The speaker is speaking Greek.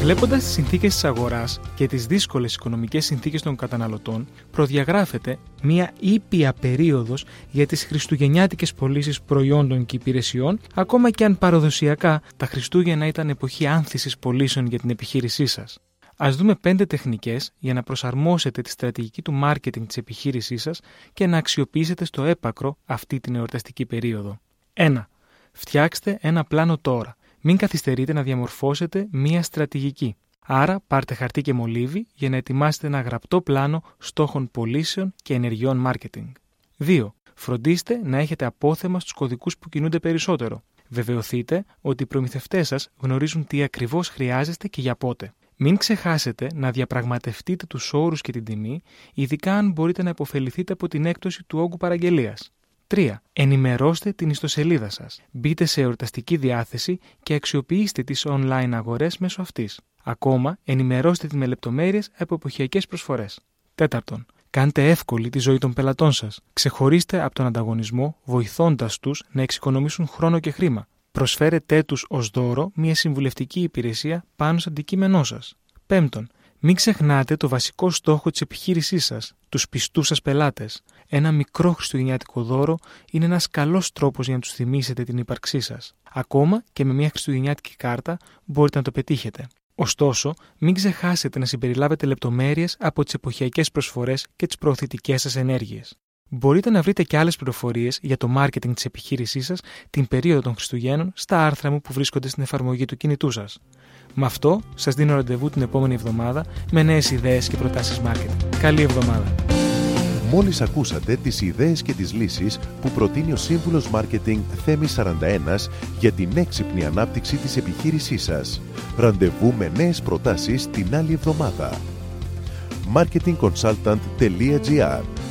Βλέποντας τις συνθήκες της αγοράς και τις δύσκολες οικονομικές συνθήκες των καταναλωτών, προδιαγράφεται μία ήπια περίοδος για τις χριστουγεννιάτικες πωλήσεις προϊόντων και υπηρεσιών, ακόμα και αν παραδοσιακά τα Χριστούγεννα ήταν εποχή άνθησης πωλήσεων για την επιχείρησή σας. Ας δούμε πέντε τεχνικές για να προσαρμόσετε τη στρατηγική του μάρκετινγκ της επιχείρησής σας και να αξιοποιήσετε στο έπακρο αυτή την εορταστική περίοδο. 1. Φτιάξτε ένα πλάνο τώρα μην καθυστερείτε να διαμορφώσετε μία στρατηγική. Άρα πάρτε χαρτί και μολύβι για να ετοιμάσετε ένα γραπτό πλάνο στόχων πωλήσεων και ενεργειών marketing. 2. Φροντίστε να έχετε απόθεμα στους κωδικούς που κινούνται περισσότερο. Βεβαιωθείτε ότι οι προμηθευτές σας γνωρίζουν τι ακριβώς χρειάζεστε και για πότε. Μην ξεχάσετε να διαπραγματευτείτε τους όρους και την τιμή, ειδικά αν μπορείτε να υποφεληθείτε από την έκπτωση του όγκου παραγγελίας. 3. Ενημερώστε την ιστοσελίδα σας. Μπείτε σε εορταστική διάθεση και αξιοποιήστε τις online αγορές μέσω αυτής. Ακόμα, ενημερώστε τη με λεπτομέρειες από εποχιακές προσφορές. 4. Κάντε εύκολη τη ζωή των πελατών σας. Ξεχωρίστε από τον ανταγωνισμό, βοηθώντας τους να εξοικονομήσουν χρόνο και χρήμα. Προσφέρετε τους ως δώρο μια συμβουλευτική υπηρεσία πάνω στο αντικείμενό σας. 5. Μην ξεχνάτε το βασικό στόχο της επιχείρησής σας, τους πιστούς σας πελάτες. Ένα μικρό χριστουγεννιάτικο δώρο είναι ένας καλός τρόπος για να τους θυμίσετε την ύπαρξή σας. Ακόμα και με μια χριστουγεννιάτικη κάρτα μπορείτε να το πετύχετε. Ωστόσο, μην ξεχάσετε να συμπεριλάβετε λεπτομέρειες από τις εποχιακές προσφορές και τις προωθητικές σας ενέργειες. Μπορείτε να βρείτε και άλλες πληροφορίες για το marketing της επιχείρησής σας την περίοδο των Χριστουγέννων στα άρθρα μου που βρίσκονται στην εφαρμογή του κινητού σας. Με αυτό, σας δίνω ραντεβού την επόμενη εβδομάδα με νέες ιδέες και προτάσεις marketing. Καλή εβδομάδα! Μόλις ακούσατε τις ιδέες και τις λύσεις που προτείνει ο σύμβουλος Μάρκετινγκ Θέμης 41 για την έξυπνη ανάπτυξη της επιχείρησής σας. Ραντεβού με νέες προτάσεις την άλλη εβδομάδα. marketingconsultant.gr